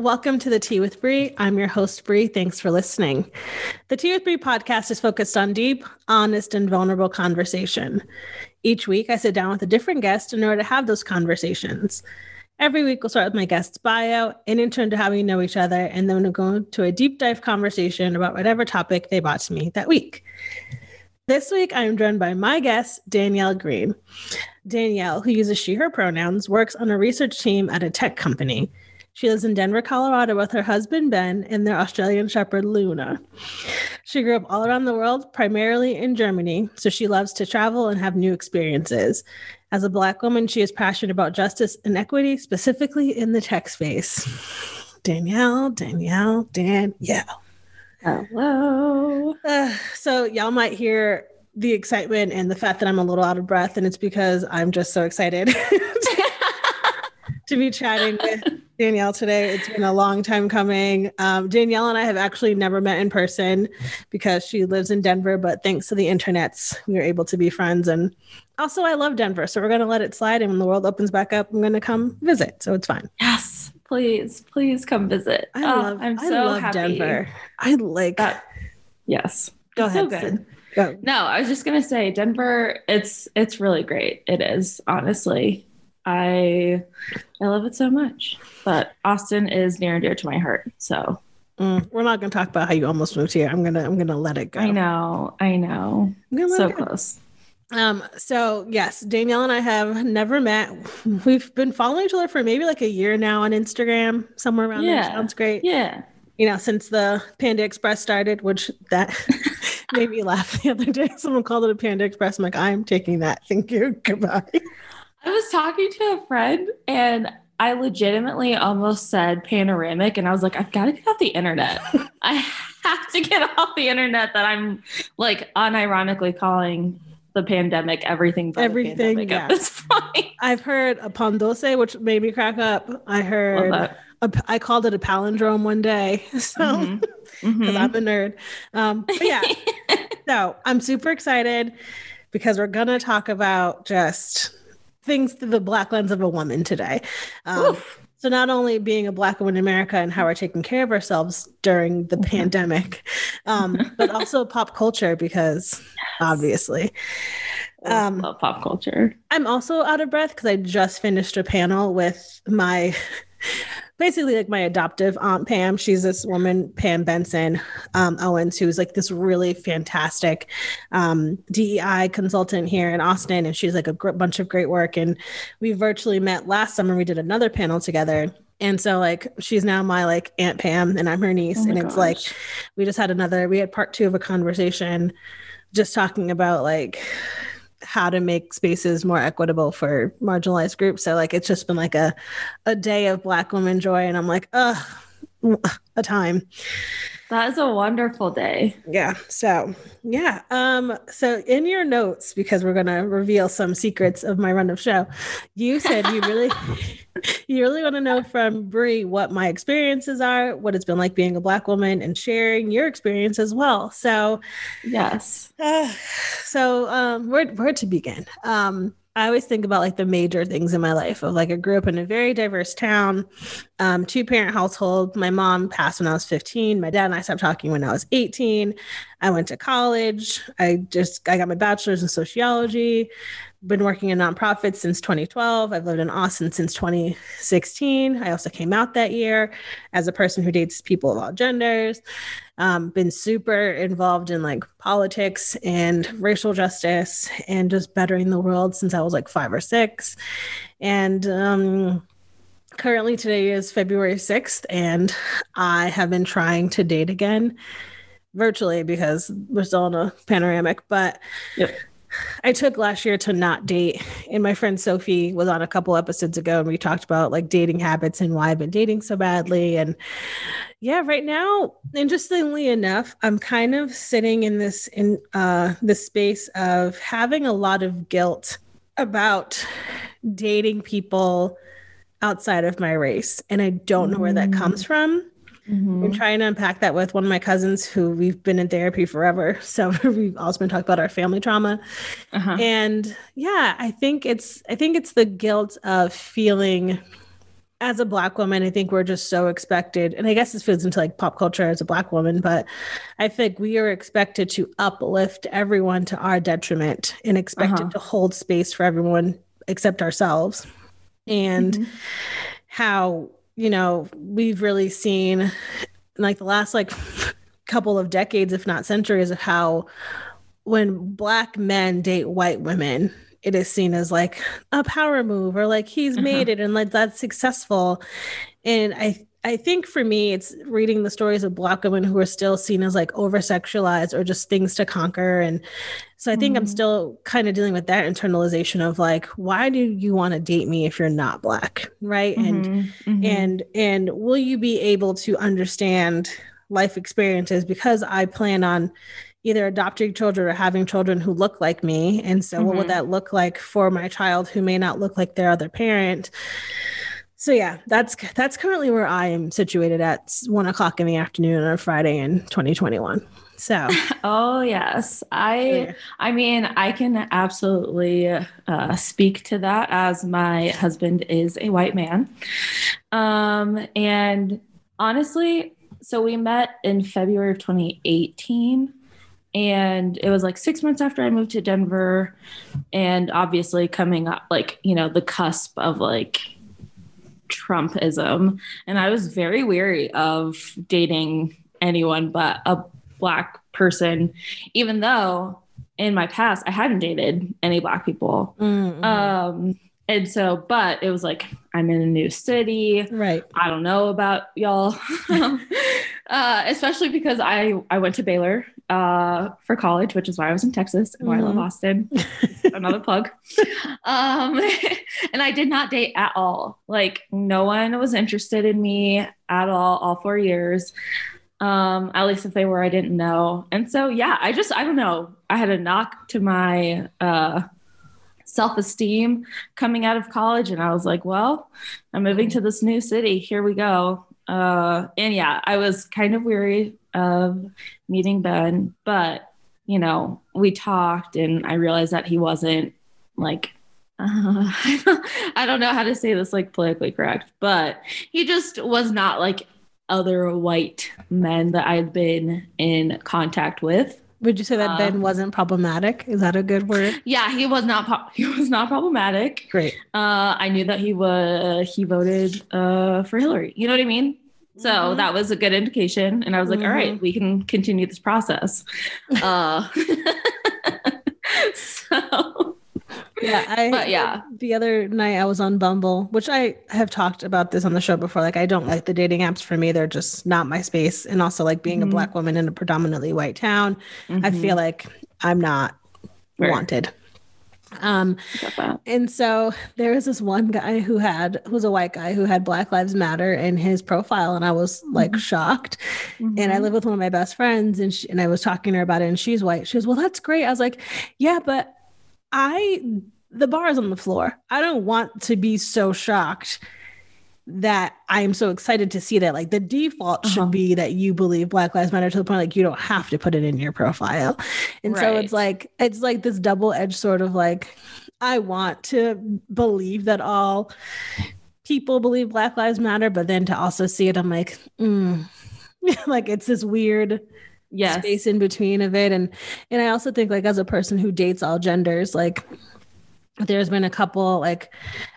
Welcome to the Tea with Bree. I'm your host, Bree. Thanks for listening. The Tea with Bree podcast is focused on deep, honest, and vulnerable conversation. Each week, I sit down with a different guest in order to have those conversations. Every week, we'll start with my guest's bio and in turn to how we know each other, and then we'll go into a deep dive conversation about whatever topic they brought to me that week. This week, I am joined by my guest, Danielle Green. Danielle, who uses she, her pronouns, works on a research team at a tech company. She lives in Denver, Colorado with her husband, Ben, and their Australian Shepherd, Luna. She grew up all around the world, primarily in Germany, so she loves to travel and have new experiences. As a Black woman, she is passionate about justice and equity, specifically in the tech space. Danielle, Danielle, Danielle. Hello. Uh, so, y'all might hear the excitement and the fact that I'm a little out of breath, and it's because I'm just so excited to be chatting with Danielle today. It's been a long time coming. Um, Danielle and I have actually never met in person because she lives in Denver, but thanks to the internets, we were able to be friends. And also, I love Denver, so we're going to let it slide. And when the world opens back up, I'm going to come visit. So it's fine. Yes, please, please come visit. I Oh, love. I'm I love happy. Denver. I like. That- Yes. Go It's ahead. So good. Go. No, I was just gonna say Denver. It's it's really great. It is honestly. I I love it so much. But Austin is near and dear to my heart. So Mm, we're not going to talk about how you almost moved here. I'm gonna. I'm gonna let it go. I know, I know. Gonna So close. Um, so yes, Danielle and I have never met. We've been following each other for maybe like a year now on Instagram, somewhere around there. Yeah. Sounds great. Yeah. You know, since the Panda Express started, which that made me laugh the other day. Someone called it a Panda Express. I'm like, I'm taking that. Thank you. Goodbye. I was talking to a friend and I legitimately almost said panoramic and I was like, I've got to get off the internet. I have to get off the internet that I'm like unironically calling the pandemic everything Everything, pandemic yeah. at this point. I've heard a pondose, which made me crack up. I heard a, I called it a palindrome one day. So because Mhm. I'm a nerd. Um, but yeah, so I'm super excited because we're gonna talk about just things through the black lens of a woman today. Um, so not only being a black woman in America and how we're taking care of ourselves during the Mhm. pandemic, um, but also pop culture because obviously. I Um, love pop culture. I'm also out of breath because I just finished a panel with my basically like my adoptive aunt Pam. She's this woman, Pam Benson um, Owens, who's like this really fantastic um, DEI consultant here in Austin. And she's like a gr- bunch of great work. And we virtually met last summer. We did another panel together. And so like she's now my like Aunt Pam and I'm her niece. Oh and it's like we just had another we had part two of a conversation just talking about like how to make spaces more equitable for marginalized groups. So like it's just been like a a day of black women joy and i'm like uh a time that is a wonderful day. yeah so yeah um so in your notes because we're going to reveal some secrets of my run of show you said you really you really want to know from Bree what my experiences are what it's been like being a black woman and sharing your experience as well so Yes. uh, so um where where to begin um I always think about like the major things in my life of like I grew up in a very diverse town, um, two parent household. My mom passed when I was 15. My dad and I stopped talking when I was 18. I went to college. I just I got my bachelor's in sociology. Been working in nonprofits since 2012. I've lived in Austin since 2016. I also came out that year as a person who dates people of all genders. Um, been super involved in like politics and racial justice and just bettering the world since I was like five or six. And um, currently today is February 6th, and I have been trying to date again virtually because we're still in a panoramic, but Yep. I took last year to not date. And my friend Sophie was on a couple episodes ago and we talked about like dating habits and why I've been dating so badly. And yeah, right now, interestingly enough, I'm kind of sitting in this in uh this space of having a lot of guilt about dating people outside of my race. And I don't know where that comes from. Mm-hmm. I'm trying to unpack that with one of my cousins who we've been in therapy forever. So we've also been talking about our family trauma. Uh-huh. And yeah, I think it's I think it's the guilt of feeling as a black woman, I think we're just so expected, and I guess this feeds into like pop culture as a black woman, but I think we are expected to uplift everyone to our detriment and expected Uh-huh. to hold space for everyone except ourselves. And Mhm. how, you know, we've really seen like the last like couple of decades, if not centuries, of how when black men date white women, it is seen as like a power move or like he's Uh-huh. made it and like that's successful. And I I think for me, it's reading the stories of black women who are still seen as like over sexualized or just things to conquer. And so I think I'm Mhm. still kind of dealing with that internalization of like, why do you want to date me if you're not black? Right. And Mhm. Mhm. and and will you be able to understand life experiences because i plan on either adopting children or having children who look like me and so what would Mhm. that look like for my child who may not look like their other parent so yeah that's that's currently where i am situated at one o'clock in the afternoon on a friday in 2021 so oh yes i yeah. I mean, I can absolutely uh, speak to that as my husband is a white man. Um, and honestly, so we met in February of 2018. And it was like six months after I moved to Denver. And obviously, coming up, like, you know, the cusp of like Trumpism. And I was very weary of dating anyone but a black person, even though in my past I hadn't dated any black people. Mm, mhm. Um, and so, but it was like I'm in a new city. right I don't know about y'all, uh, especially because I I went to Baylor uh, for college, which is why I was in Texas and why I love Mhm. Austin. Another plug. Um, and I did not date at all. Like no one was interested in me at all. All four years. Um, at least if they were, I didn't know. And so yeah, I just I don't know. I had a knock to my uh, self esteem coming out of college, and I was like, well, I'm moving to this new city. Here we go. Uh, and yeah, I was kind of weary of meeting Ben, but you know, we talked, and I realized that he wasn't like. Uh, I don't know how to say this like politically correct, but he just was not like other white men that I'd been in contact with. would you say that Uh, ben wasn't problematic is that a good word Yeah, he was not po- he was not problematic. great Uh, I knew that he was he voted uh, for Hillary. You know what I mean? So Mhm. that was a good indication, and I was like, "All right, we can continue this process." Uh, so Yeah, I But yeah. The other night I was on Bumble, which I have talked about this on the show before. Like I don't like the dating apps for me. They're just not my space. And also like being Mhm. a black woman in a predominantly white town, I feel like I'm not wanted. Um and so there was this one guy who had who was a white guy who had Black Lives Matter in his profile and I was like Mhm. shocked. And I Mhm. live with one of my best friends, and she, and I was talking to her about it, and she's white. She goes, "Well, that's great." I was like, "Yeah, but I the bar is on the floor. I don't want to be so shocked that I am so excited to see that. Like the default Uh-huh. should be that you believe Black Lives Matter to the point like you don't have to put it in your profile. And so it's like it's like this double edged sort of like I want to believe that all people believe Black Lives Matter, but then to also see it, I'm like, mm. like it's this weird yes. space in between of it. And and I also think like as a person who dates all genders, like there's been a couple like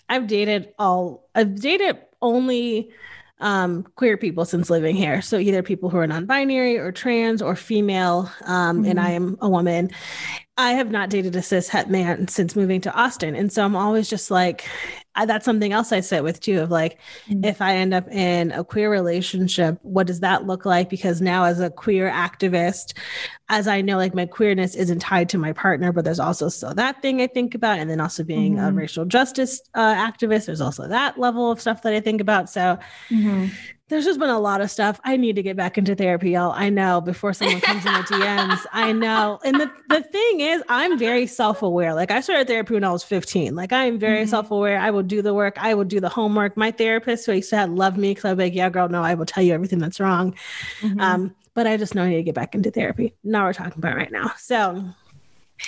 I've dated all I've dated only um, queer people since living here. So either people who are non-binary or trans or female, um, mm-hmm. and I am a woman. I have not dated a cis het man since moving to Austin, and so I'm always just like, I, that's something else I sit with too of like, mm-hmm. if I end up in a queer relationship, what does that look like? Because now, as a queer activist, as I know, like my queerness isn't tied to my partner, but there's also still that thing I think about. And then also being mm-hmm. a racial justice uh, activist, there's also that level of stuff that I think about. So, mm-hmm there's just been a lot of stuff. I need to get back into therapy, y'all. I know before someone comes in the DMs. I know. And the, the thing is, I'm very self-aware. Like I started therapy when I was 15. Like I am very mm-hmm. self-aware. I will do the work. I will do the homework. My therapist who I used to have loved me because I'd be like, yeah, girl, no, I will tell you everything that's wrong. Mm-hmm. Um, but I just know I need to get back into therapy. Now we're talking about right now. So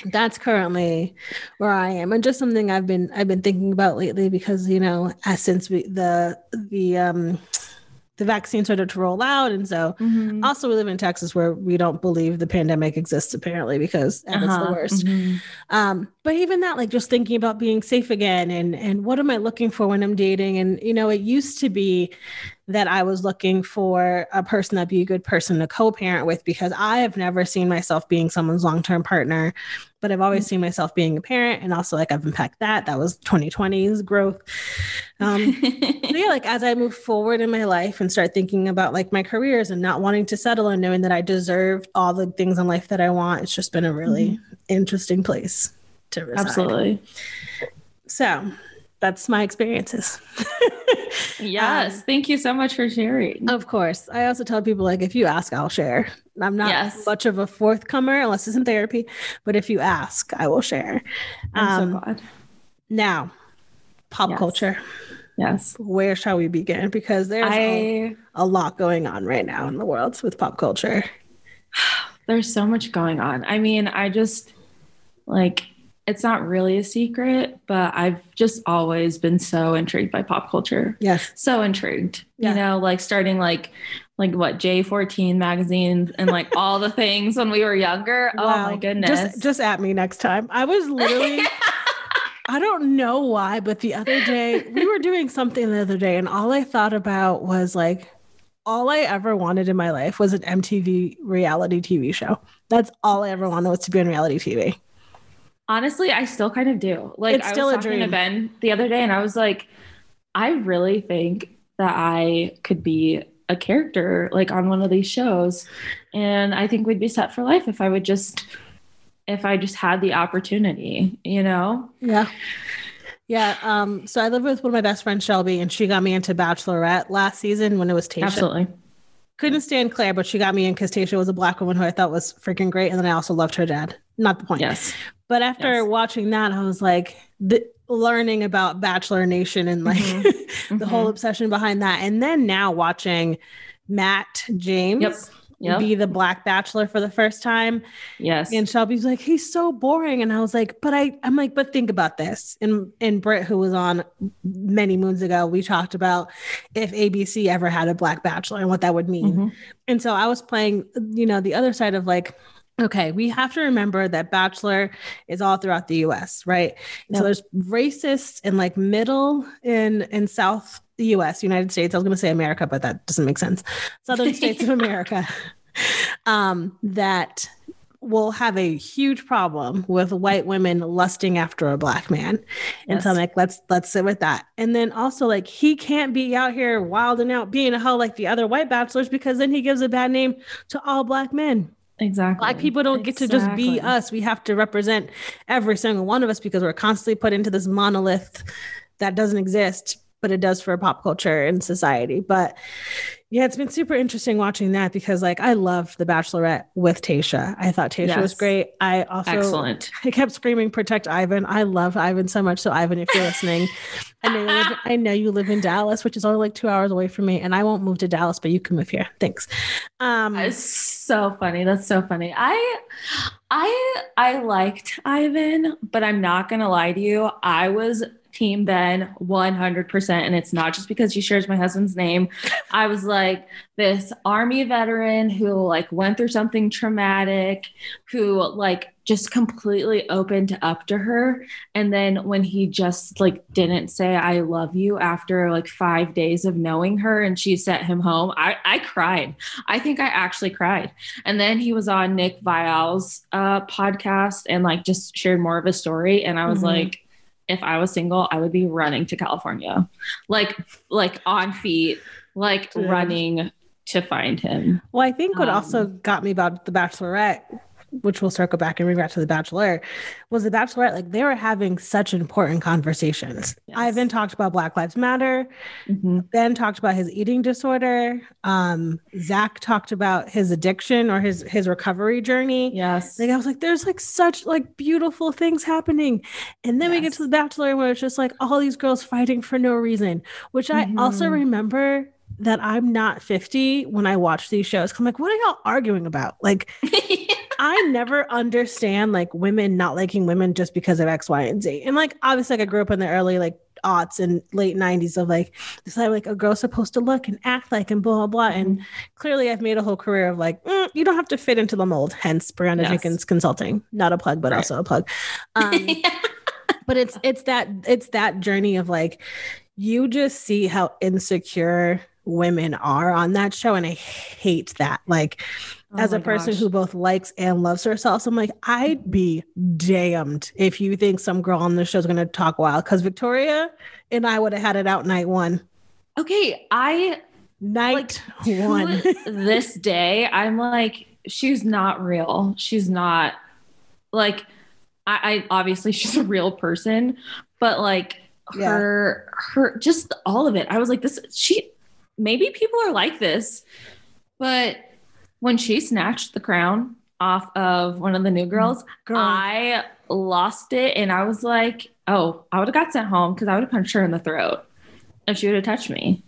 that's currently where I am, and just something I've been I've been thinking about lately because you know, as since we, the the um the vaccine started to roll out. And so mm-hmm. also we live in Texas where we don't believe the pandemic exists apparently because uh-huh. it's the worst. Mm-hmm. Um, but even that, like just thinking about being safe again and and what am I looking for when I'm dating? And you know, it used to be that I was looking for a person that'd be a good person to co-parent with because I have never seen myself being someone's long-term partner, but I've always mm. seen myself being a parent and also like I've unpacked that. That was 2020's growth. Um, so yeah, like as I move forward in my life and start thinking about like my careers and not wanting to settle and knowing that I deserve all the things in life that I want, it's just been a really mm-hmm. interesting place to reside. Absolutely. So that's my experiences. yes. Um, thank you so much for sharing. Of course. I also tell people like if you ask, I'll share. I'm not yes. much of a forthcomer unless it's in therapy, but if you ask, I will share. I'm um, so glad. Now, pop yes. culture. Yes. Where shall we begin? Because there's I, a, a lot going on right now in the world with pop culture. There's so much going on. I mean, I just like it's not really a secret, but I've just always been so intrigued by pop culture. Yes. So intrigued. Yeah. You know, like starting like like what J14 magazines and like all the things when we were younger. Oh wow. Oh my goodness. Just just at me next time. I was literally I don't know why, but the other day we were doing something the other day and all I thought about was like all I ever wanted in my life was an MTV reality TV show. That's all I ever wanted was to be on reality TV. Honestly, I still kind of do. Like it's I still was a talking dream. to Ben the other day, and I was like, I really think that I could be a character like on one of these shows, and I think we'd be set for life if I would just if I just had the opportunity, you know? Yeah. Yeah. Um, so I live with one of my best friends, Shelby, and she got me into Bachelorette last season when it was Tayshia. Absolutely. Couldn't stand Claire, but she got me in because Tayshia was a black woman who I thought was freaking great. And then I also loved her dad. Not the point. Yes. But after yes. watching that, I was like, the, learning about Bachelor Nation and like mm-hmm. the mm-hmm. whole obsession behind that. And then now watching Matt James. Yep. Yep. be the black bachelor for the first time. Yes. And Shelby's like, he's so boring. And I was like, but I, I'm like, but think about this. And and Britt, who was on many moons ago, we talked about if ABC ever had a black bachelor and what that would mean. Mm-hmm. And so I was playing, you know, the other side of like, Okay, we have to remember that Bachelor is all throughout the US, right? Yep. So there's racists in like middle in in South the US, United States. I was gonna say America, but that doesn't make sense. Southern states of America. Um, that will have a huge problem with white women lusting after a black man. And yes. so I'm like, let's let's sit with that. And then also like he can't be out here wilding out being a hoe like the other white bachelors because then he gives a bad name to all black men. Exactly. Black people don't exactly. get to just be us. We have to represent every single one of us because we're constantly put into this monolith that doesn't exist, but it does for pop culture and society. But yeah, it's been super interesting watching that because like I love The Bachelorette with Tayshia. I thought Tayshia yes. was great. I also excellent. I kept screaming, "Protect Ivan!" I love Ivan so much. So Ivan, if you're listening, I know you live, I know you live in Dallas, which is only like two hours away from me, and I won't move to Dallas, but you can move here. Thanks. Um, That's so funny. That's so funny. I I I liked Ivan, but I'm not gonna lie to you. I was Team Ben 100%. And it's not just because she shares my husband's name. I was like, this army veteran who like went through something traumatic, who like just completely opened up to her. And then when he just like didn't say, I love you after like five days of knowing her and she sent him home, I, I cried. I think I actually cried. And then he was on Nick Viall's uh, podcast and like just shared more of his story. And I was Mhm. like, if I was single, I would be running to California, like, like on feet, like running to find him. Well, I think what Um, also got me about The Bachelorette, which we'll circle back and bring back to The Bachelor, was The Bachelorette. Like they were having such important conversations. Yes. Ivan talked about Black Lives Matter. Mhm. Ben talked about his eating disorder. Um, Zach talked about his addiction or his his recovery journey. Yes. Like I was like, there's like such like beautiful things happening, and then we get to the Bachelor where it's just like all these girls fighting for no reason. Which I also Mhm. remember that I'm not 50 when I watch these shows. I'm like, what are y'all arguing about? Like, I never understand like women not liking women just because of X, Y, and Z. And like obviously, like I grew up in the early like aughts and late 90s of like this is how like a girl's supposed to look and act like and blah blah blah. And clearly I've made a whole career of like, mm, you don't have to fit into the mold, hence Brianna Yes. Jenkins Consulting. Not a plug, but Right. also a plug. Um, but it's it's that it's that journey of like you just see how insecure women are on that show and i hate that like Oh as a person gosh. who both likes and loves herself so i'm like i'd be damned if you think some girl on the show is going to talk wild because victoria and i would have had it out night one Okay, I night to one this day, I'm like, she's not real. She's not like I, I obviously she's a real person, but like Yeah. her her just all of it. I was like, this she maybe people are like this, but when she snatched the crown off of one of the new girls, girl I lost it and I was like, oh, I would have got sent home because I would have punched her in the throat if she would have touched me.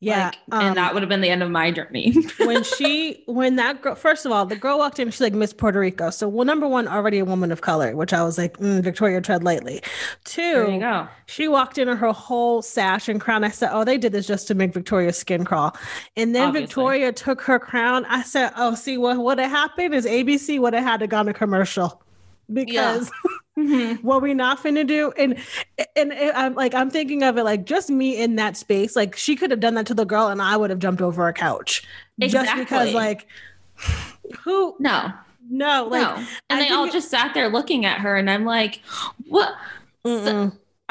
Yeah Like, um, and that would have been the end of my journey. when she when that girl first of all the girl walked in she's like miss puerto rico so well number one already a woman of color which i was like mm, victoria tread lightly there you two go. she walked in her whole sash and crown i said oh they did this just to make victoria's skin crawl and then Obviously. victoria took her crown i said oh see what would have happened is abc would have had to gone to commercial because mm-hmm. what we not finna do and and it, i'm like i'm thinking of it like just me in that space like she could have done that to the girl and i would have jumped over a couch. Just because like who No, no like no. And I they all it- just sat there looking at her, and I'm like, what?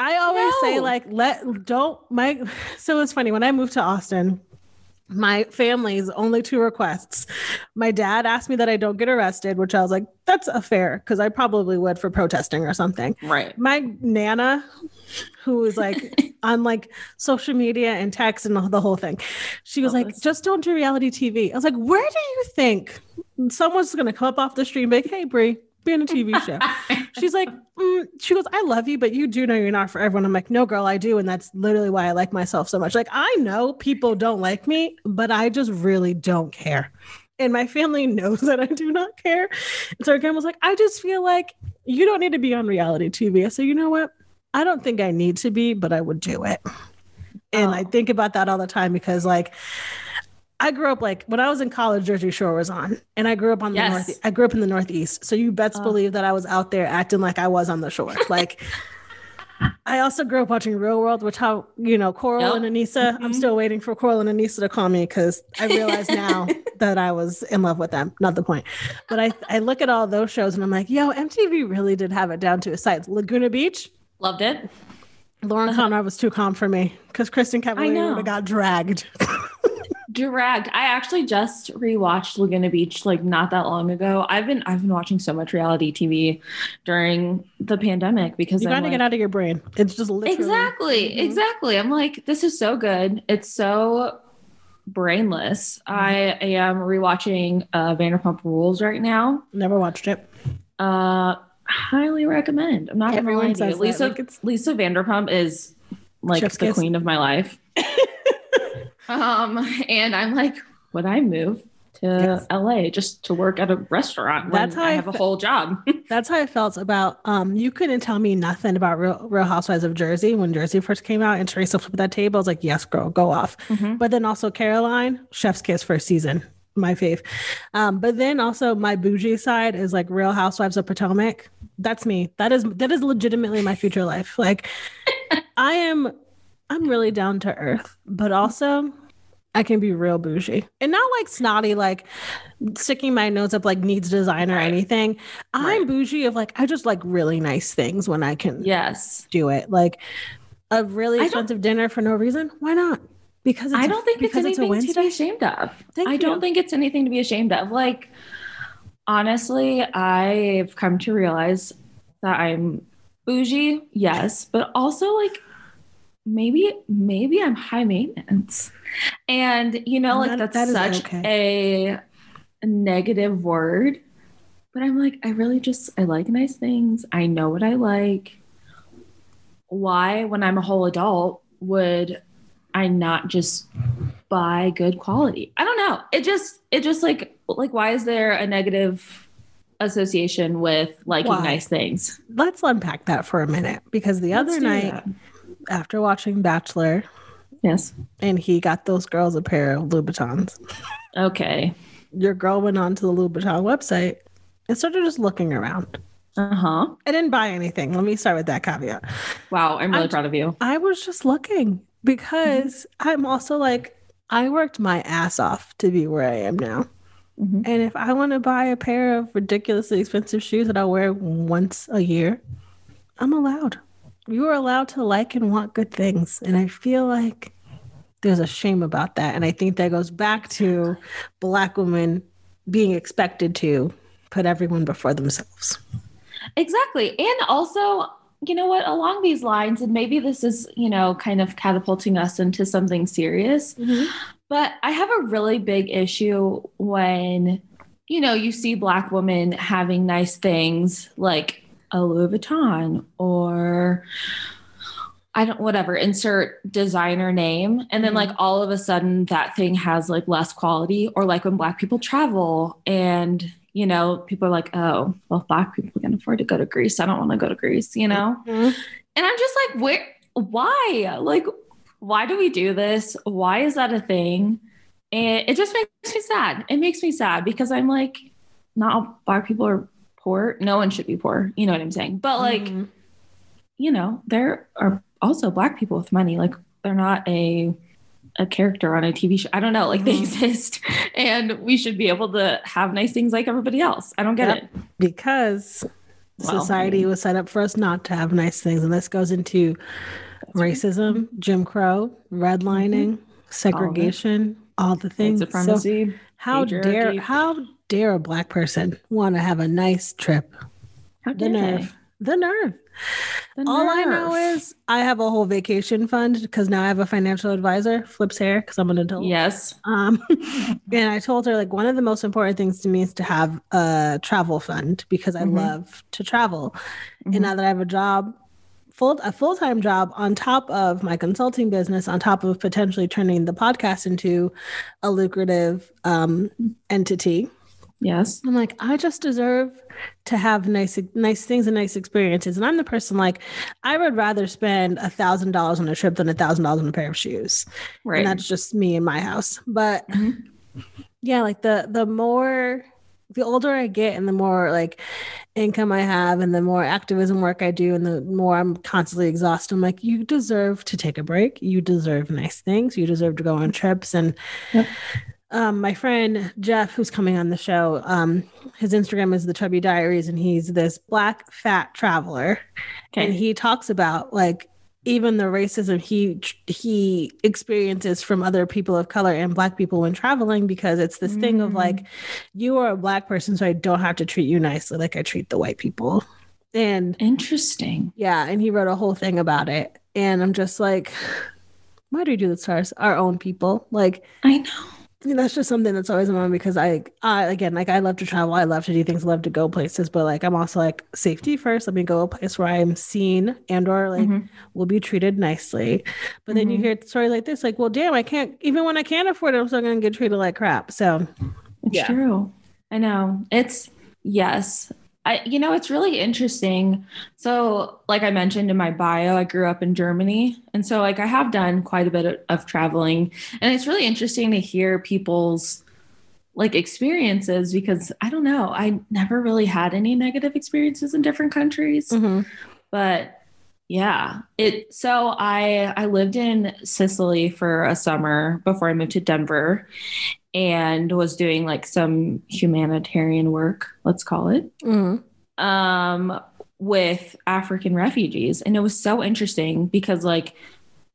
I always say like let don't my so it's funny when I moved to Austin my family's only two requests. My dad asked me that I don't get arrested, which I was like, that's a fair because I probably would for protesting or something. Right. My nana, who was like on like social media and text and the whole thing, she was Love like, this. just don't do reality TV. I was like, where do you think someone's gonna come up off the street and be like, hey Bree, be in a TV show? She's like, mm, she goes, I love you, but you do know you're not for everyone. I'm like, no, girl, I do. And that's literally why I like myself so much. Like, I know people don't like me, but I just really don't care. And my family knows that I do not care. And so again was like, I just feel like you don't need to be on reality TV. I said, you know what? I don't think I need to be, but I would do it. And I Oh. think about that all the time because like I grew up like when I was in college, Jersey Shore was on, and I grew up on the Yes. north. I grew up in the Northeast, so you best Oh. believe that I was out there acting like I was on the shore. Like, I also grew up watching Real World, which how you know Coral Yep. and Aneesa. I'm Mhm. still waiting for Coral and Aneesa to call me because I realize now that I was in love with them. Not the point, but I I look at all those shows and I'm like, yo, MTV really did have it down to a science. Laguna Beach. Loved it. Lauren Conrad was too calm for me because Kristin Cavallari know. would have got dragged. Dragged. I actually just rewatched Laguna Beach like not that long ago. I've been I've been watching so much reality TV during the pandemic because You got to like, get out of your brain. It's just literally Exactly. Mhm. Exactly. I'm like, this is so good. It's so brainless. Mm-hmm. I am rewatching uh, Vanderpump Rules right now. Never watched it. Uh, highly recommend. I'm not gonna lie to you. Lisa like Lisa Vanderpump is like Chef's the kiss. queen of my life. um, and I'm like, would I move to Yes. LA just to work at a restaurant. That's how I I have a whole job. That's how I felt about um you couldn't tell me nothing about Real, Real Housewives of Jersey when Jersey first came out and Teresa flipped that table. I was like, yes, girl, go off. Mhm. But then also Caroline, Chef's Kiss first season, my fave. Um, but then also my bougie side is like Real Housewives of Potomac. That's me. That is that is legitimately my future life. Like I am I'm really down to earth, but also I can be real bougie and not like snotty, like sticking my nose up like needs design or Right. anything. I'm bougie of like I just like really nice things when I can yes. do it. Like a really expensive dinner for no reason. Why not? Because it's I a- don't think it's a anything to be ashamed of. Thank I you. don't think it's anything to be ashamed of. Like, honestly, I've come to realize that I'm bougie, yes, but also like maybe maybe I'm high maintenance. And you know, like That- that's that such a negative word. But I'm like, I really just I like nice things. I know what I like. Why, when I'm a whole adult, would I not just buy good quality? I don't know. It just it just like like why is there a negative association with liking Why? nice things? Let's unpack that for a minute because the Let's other night that. After watching Bachelor Yes. and he got those girls a pair of Louboutins, Okay. your girl went on to the Louboutin website and started just looking around. Uh-huh. I didn't buy anything. Let me start with that caveat. Wow, I'm really I'm- proud of you. I was just looking because I'm also like, I worked my ass off to be where I am now. Mhm. And if I want to buy a pair of ridiculously expensive shoes that I'll wear once a year, I'm allowed. You are allowed to like and want good things. And I feel like there's a shame about that. And I think that goes back to Black women being expected to put everyone before themselves. Exactly. And also, you know what, along these lines, and maybe this is, you know, kind of catapulting us into something serious, mm-hmm. but I have a really big issue when, you know, you see Black women having nice things like a Louis Vuitton or I don't, whatever, insert designer name. And then, like, all of a sudden, that thing has like less quality, or like when Black people travel and, you know, people are like, oh, well, Black people can afford to go to Greece. I don't want to go to Greece, you know? Mhm. And I'm just like, where, why? Like, why do we do this? Why is that a thing? And it just makes me sad. It makes me sad because I'm like, not all black people are poor. No one should be poor. You know what I'm saying? But like, Mhm. you know, there are also black people with money. Like, they're not a a character on a TV show. I don't know. Like, they Mhm. exist, and we should be able to have nice things like everybody else. I don't get Yep. it. because Well, society I mean- was set up for us not to have nice things and this goes into right. racism jim crow redlining segregation all, the White things So supremacy. how dare how dare a black person want to have a nice trip How the dare they? nerve the nerve The all i know is i have a whole vacation fund because now i have a financial advisor flips hair because i'm an adult yes. um, and I told her like one of the most important things to me is to have a travel fund because I Mhm. love to travel. Mhm. And now that I have a job, full a full time job on top of my consulting business, on top of potentially turning the podcast into a lucrative um, entity, Yes. I'm like I just deserve to have nice nice things and nice experiences. And I'm the person like I would rather spend a thousand dollars on a trip than a thousand dollars on a pair of shoes Right. and that's just me in my house but Mhm. yeah like the the more the older i get and the more like income i have and the more activism work i do and the more i'm constantly exhausted i'm like you deserve to take a break you deserve nice things you deserve to go on trips and Yep. Um, my friend Jeff, who's coming on the show, um, his Instagram is the Chubby Diaries, and he's this black fat traveler and he talks about like even the racism he he experiences from other people of color and black people when traveling because it's this thing of Mm. like you are a black person so i don't have to treat you nicely like i treat the white people and Interesting. yeah and he wrote a whole thing about it and i'm just like why do we do this to our, our own people like I know. I mean, that's just something that's always in my mind because I, I again, like I love to travel, I love to do things, I love to go places, but like I'm also like safety first. Let me go a place where I'm seen and or like Mhm. will be treated nicely. But then you Mhm. hear stories like this, like, well, damn, I can't even when I can't afford it, I'm still gonna get treated like crap. So It's Yeah. true. I know. It's yes. I you know, it's really interesting. So, like I mentioned in my bio, I grew up in Germany, and so like I have done quite a bit of, of traveling, and it's really interesting to hear people's like experiences because I don't know, I never really had any negative experiences in different countries. Mhm. but yeah it so i i lived in sicily for a summer before i moved to denver and was doing like some humanitarian work let's call it Mhm. um with african refugees. And it was so interesting because like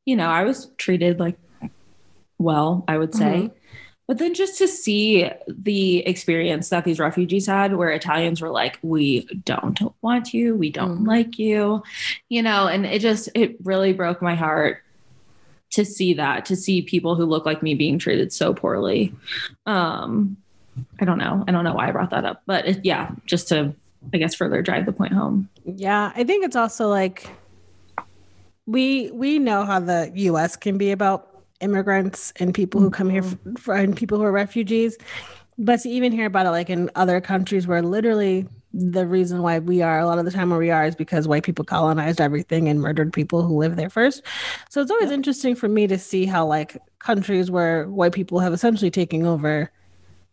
you know i was treated like well i would say. But then just to see the experience that these refugees had where italians were like we don't want you. We don't Mhm. like you. You know and it just it really broke my heart to see that to see people who look like me being treated so poorly. Um i don't know. I don't know why i brought that up but it, yeah just to i guess further drive the point home. Yeah, I think it's also like we we know how the U.S. can be about immigrants and people who come here f- for, and people who are refugees, but to even hear about it like in other countries where literally the reason why we are a lot of the time where we are is because white people colonized everything and murdered people who lived there first. So it's always interesting for me to see how like countries where white people have essentially taken over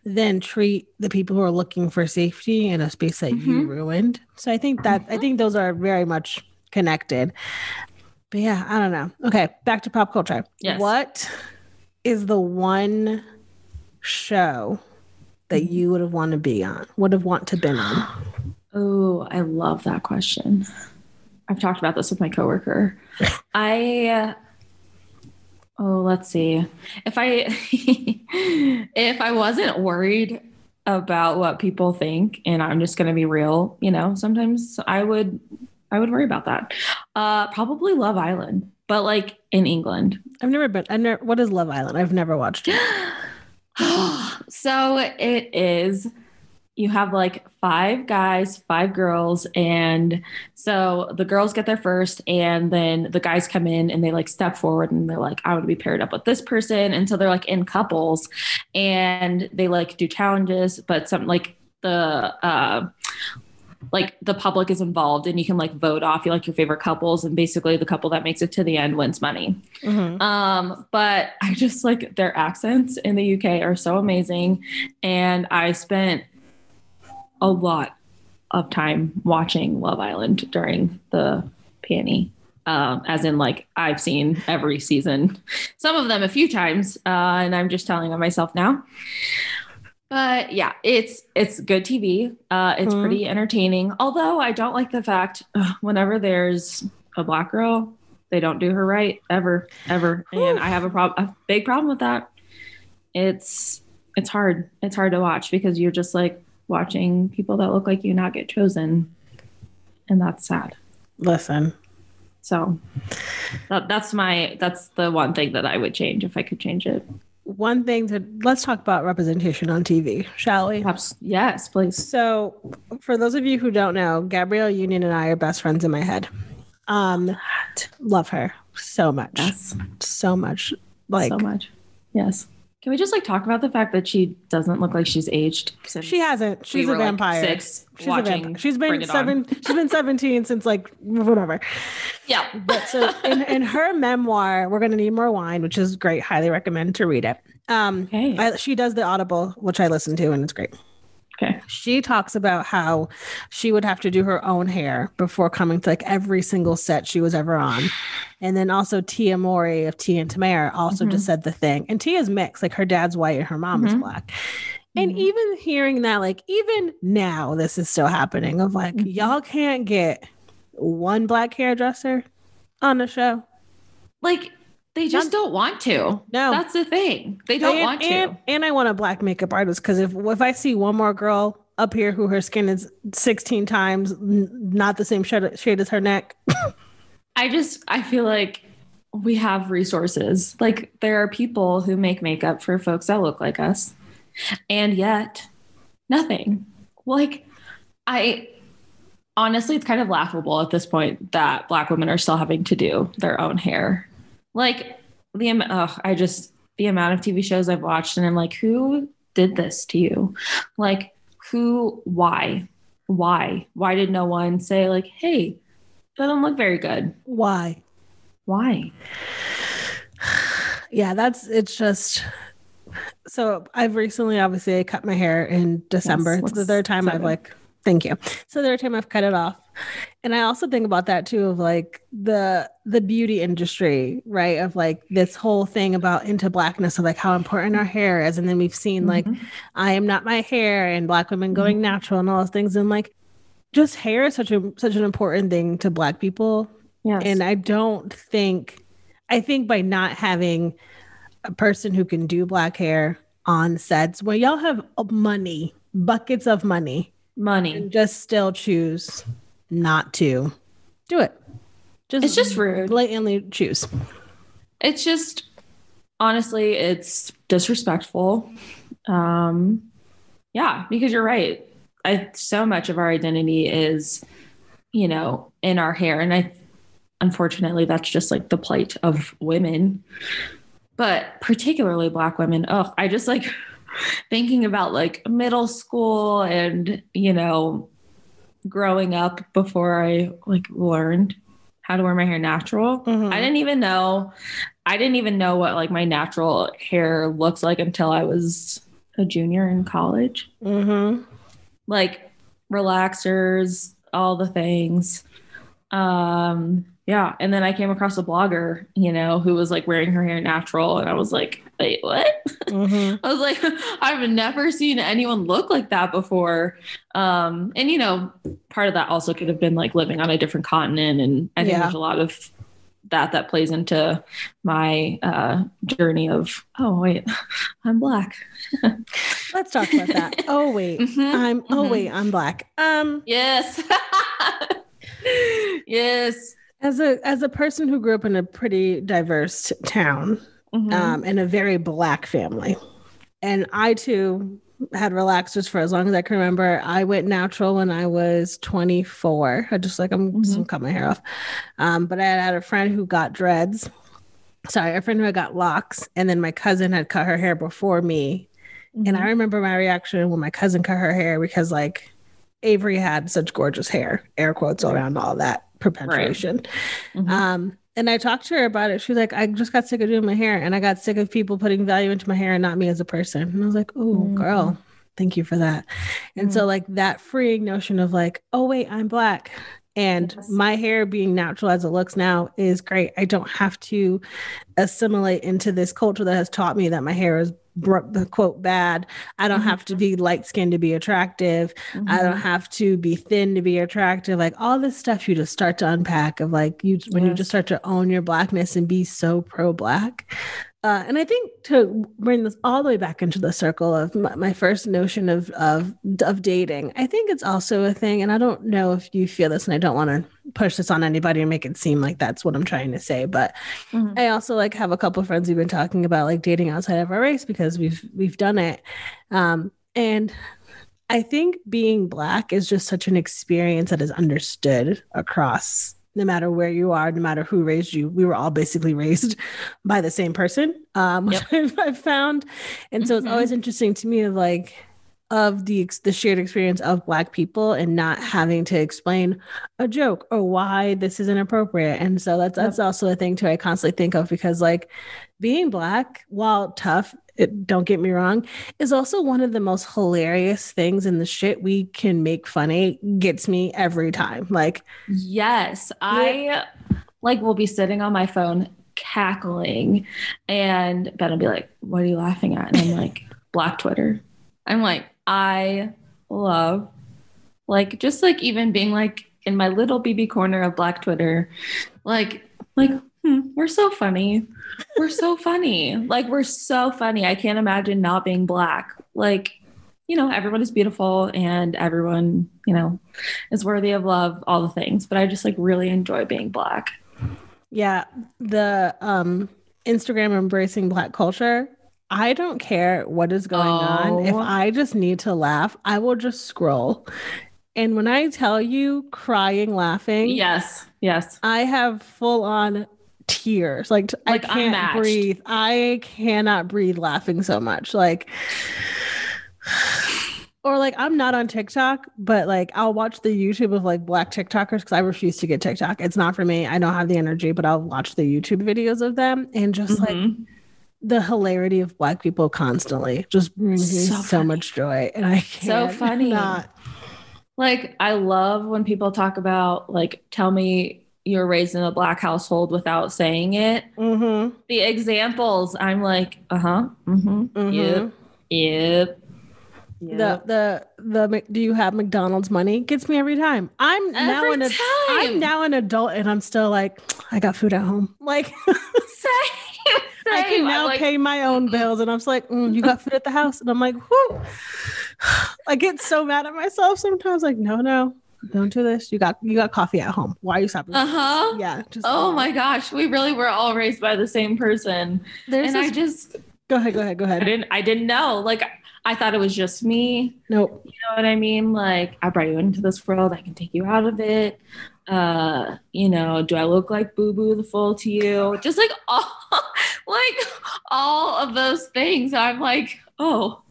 then treat the people who are looking for safety in a space that you mm-hmm. ruined. So I think that I mm-hmm. think those are very much connected. But yeah, I don't know. Okay, back to pop culture. Yes. What is the one show that mm-hmm. you would have wanted to be on? Would have want to been on? Oh, I love that question. I've talked about this with my coworker. I oh, let's see. If I if I wasn't worried about what people think and I'm just going to be real, you know, sometimes I would I would worry about that. Uh probably Love Island, but like in England. I've never been. I never. What is Love Island? I've never watched it. so it is you have like five guys, five girls, and so the girls get there first, and then the guys come in and they like step forward and they're like, I want to be paired up with this person. And so they're like in couples and they like do challenges, but some like the uh like the public is involved and you can like vote off you like your favorite couples and basically the couple that makes it to the end wins money Mhm. um, but I just like their accents in the UK are so amazing. And I spent a lot of time watching Love Island during the panty. Um, as in, like, I've seen every season, some of them a few times, uh, and I'm just telling on myself now. But yeah, it's it's good TV. Uh, it's Mhm. pretty entertaining. Although I don't like the fact uh, whenever there's a black girl, they don't do her right ever, ever, and I have a problem, a big problem with that. It's it's hard. It's hard to watch because you're just like watching people that look like you not get chosen, and that's sad. Listen, So that, that's my that's the one thing that I would change if I could change it. one thing to let's talk about representation on TV, shall we? Perhaps yes, please. So, for those of you who don't know, Gabrielle Union and I are best friends in my head. Um, love her so much, Yes, so much. Like so much. Yes. Can we just like talk about the fact that she doesn't look like she's aged? Since she hasn't. She's we a were, like, vampire. six, she's a watching vampire. She's been seven. She's been seventeen since like whatever. Yeah. But so in, in her memoir, we're gonna need more wine, which is great. Highly recommend to read it. Um, Okay. I, she does the Audible, which I listen to, and it's great. Okay. She talks about how she would have to do her own hair before coming to like every single set she was ever on. And then also Tia Mowry of Tia and Tamera also Mhm. just said the thing. And Tia's mixed, like her dad's white and her mom is Mhm. black. And Mhm. even hearing that, like even now, this is still happening of like, Mhm. y'all can't get one black hairdresser on the show. Like they just don't want to. No. That's the thing. They don't and, want to. and, and I want a black makeup artist because if if I see one more girl up here who her skin is 16 times n- not the same shade, shade as her neck, I just I feel like we have resources. Like there are people who make makeup for folks that look like us. And yet nothing. Like I honestly it's kind of laughable at this point that black women are still having to do their own hair. Like the oh, I just the amount of TV shows I've watched and I'm like who did this to you? Like, who, why? Why? Why did no one say, like, hey, that don't look very good? Why? Why? Yeah, that's it's just so I've recently obviously I cut my hair in December. Yes, it's the third time dive I've like thank you. So the third time I've cut it off. And I also think about that too of like the the beauty industry, right? Of like this whole thing about into blackness of like how important our hair is. And then we've seen like Mhm. I am not my hair and black women going natural and all those things. And like just hair is such a such an important thing to black people yes. and I don't think, I think by not having a person who can do black hair on sets where y'all have money, buckets of money, money. and just still choose not to do it. Just It's just rude. blatantly choose. It's just honestly, it's disrespectful. Um, yeah, because you're right. I so much of our identity is, you know, in our hair, and I unfortunately that's just like the plight of women, but particularly Black women. Oh, I just like thinking about like middle school and you know, growing up before I like learned how to wear my hair natural. Mhm. I didn't even know I didn't even know what like my natural hair looks like until I was a junior in college. Mm-hmm. Like relaxers, all the things. Um yeah, and then I came across a blogger, you know, who was like wearing her hair natural and I was like, "Wait, what?" Mm-hmm. I was like, I've never seen anyone look like that before. Um, and you know, part of that also could have been like living on a different continent, and I think Yeah. there's a lot of that that plays into my uh, journey of oh wait, I'm black. Let's talk about that. Oh wait, Mhm, I'm. Oh mhm. wait, I'm black. Um, Yes, yes. As a as a person who grew up in a pretty diverse town, Mhm. um, and a very black family. And I too had relaxers for as long as I can remember. I went natural when I was 24. I just like I'm just Mhm. gonna cut my hair off. Um, but I had, had a friend who got dreads. Sorry, a friend who had got locks, and then my cousin had cut her hair before me. And I Mhm. remember my reaction when my cousin cut her hair because like Avery had such gorgeous hair, air quotes around all that perpetuation. Mhm. Um, and I talked to her about it. She was like, I just got sick of doing my hair and I got sick of people putting value into my hair and not me as a person. And I was like, oh, Mhm. girl, thank you for that. And so, like, that freeing notion of, like, oh, wait, I'm black. And Yes. my hair being natural as it looks now is great. I don't have to assimilate into this culture that has taught me that my hair is the quote bad. I don't Mhm. have to be light skinned to be attractive. I don't Mhm. have to be thin to be attractive. Like all this stuff you just start to unpack of like you when you just start to own your blackness and be so pro black. Uh, and I think to bring this all the way back into the circle of my, my first notion of of of dating, I think it's also a thing. And I don't know if you feel this, and I don't want to push this on anybody and make it seem like that's what I'm trying to say, but Mhm. I also like have a couple of friends who've been talking about like dating outside of our race because we've we've done it. Um, and I think being black is just such an experience that is understood across no matter where you are, no matter who raised you. We were all basically raised by the same person, um, which I've, I've found. And so it's Mhm. always interesting to me of like of the the shared experience of black people and not having to explain a joke or why this is inappropriate. And so that's that's also a thing too I constantly think of because like being black, while tough, it, don't get me wrong, is also one of the most hilarious things in the shit we can make funny gets me every time. Like Yes, I like will be sitting on my phone cackling, and Ben will be like, "What are you laughing at?" And I'm like, "Black Twitter." I'm like, I love, like, just like even being like in my little BB corner of Black Twitter, like, like hmm, we're so funny, we're so funny, like we're so funny. I can't imagine not being black, like. You know, everyone is beautiful and everyone, you know, is worthy of love, all the things. But I just like really enjoy being black. Yeah, the um Instagram embracing black culture. I don't care what is going on. If Oh. I just need to laugh, I will just scroll. And when I tell you crying, laughing, Yes, yes. I have full on tears. Like, Like I can't unmatched. breathe. I cannot breathe laughing so much. Like Or like I'm not on TikTok, but like I'll watch the YouTube of like black TikTokers because I refuse to get TikTok. It's not for me. I don't have the energy, but I'll watch the YouTube videos of them and just like Mhm. the hilarity of black people constantly just brings me So so, much joy. And I So can't funny. not. Like I love when people talk about like tell me you're raised in a black household without saying it. Mm-hmm. The examples, I'm like, uh-huh. Mm-hmm. Mhm. Yep. Yep. The Yep. the the Mc- do you have McDonald's money gets me every time. I'm now an ad- I'm now an adult and I'm still like I got food at home. Like Same. I Same. can I'm now like, pay my own bills and I'm just like "Mm, you got food at the house and I'm like whoo. I get so mad at myself sometimes like no no don't do this. You got you got coffee at home. Why are you stopping? Uh-huh. Yeah. Just Oh my gosh, we really were all raised by the same person. There's and I just go ahead go ahead go ahead. I didn't I didn't know. Like I thought it was just me. Nope. You know what I mean? Like I brought you into this world, I can take you out of it. Uh, you know, do I look like Boo Boo the Fool to you? Just like all like all of those things. I'm like, oh,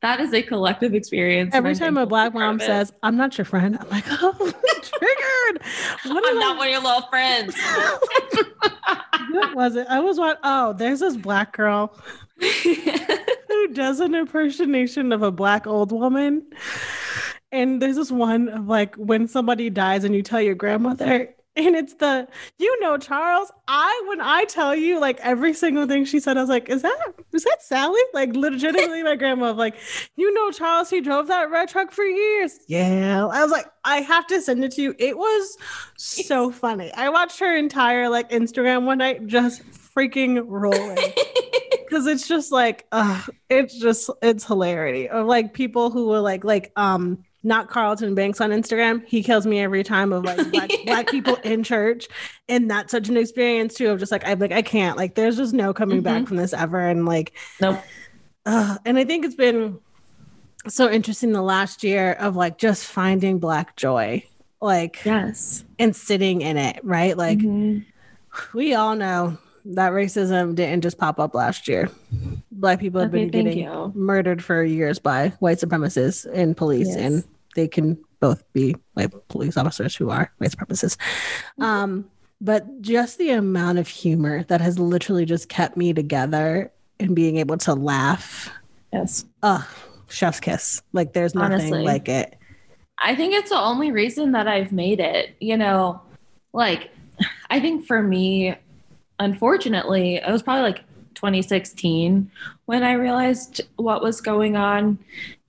that is a collective experience. Every time a black to be part mom says, I'm not your friend, I'm like, oh, triggered. What I'm not I- one of your little friends. what was it? I was what? Oh, there's this black girl who does an impersonation of a black old woman. And there's this one of like when somebody dies and you tell your grandmother, and it's the, you know, Charles. I when I tell you like every single thing she said, I was like, is that is that Sally? Like legitimately, my grandma like, you know, Charles, he drove that red truck for years. Yeah, I was like, I have to send it to you. It was so funny. I watched her entire like Instagram one night, just freaking rolling because it's just like uh it's just it's hilarity of like people who were like like um not Carlton Banks on Instagram. He kills me every time of like black, black people in church, and that's such an experience too. Of just like I'm like I can't like there's just no coming back from this ever, and like nope. uh, and I think it's been so interesting the last year of like just finding black joy, like Yes. and sitting in it, right? Like Mhm. we all know that racism didn't just pop up last year. Black people have Okay, been getting you. murdered for years by white supremacists and police, Yes. and they can both be white police officers who are white supremacists. Mm-hmm. Um, but just the amount of humor that has literally just kept me together and being able to laugh. Yes. Ugh, chef's kiss. Like there's nothing Honestly. like it. I think it's the only reason that I've made it. You know, like I think for me, unfortunately, it was probably like 2016 when I realized what was going on.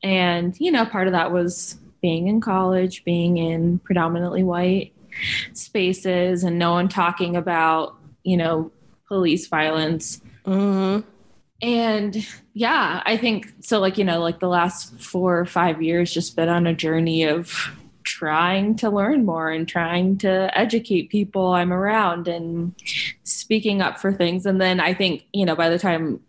And, you know, part of that was being in college, being in predominantly white spaces, and no one talking about, you know, police violence. Mhm. And yeah, I think so. Like, you know, like the last four or five years, just been on a journey of trying to learn more and trying to educate people I'm around and speaking up for things. And then I think, you know, by the time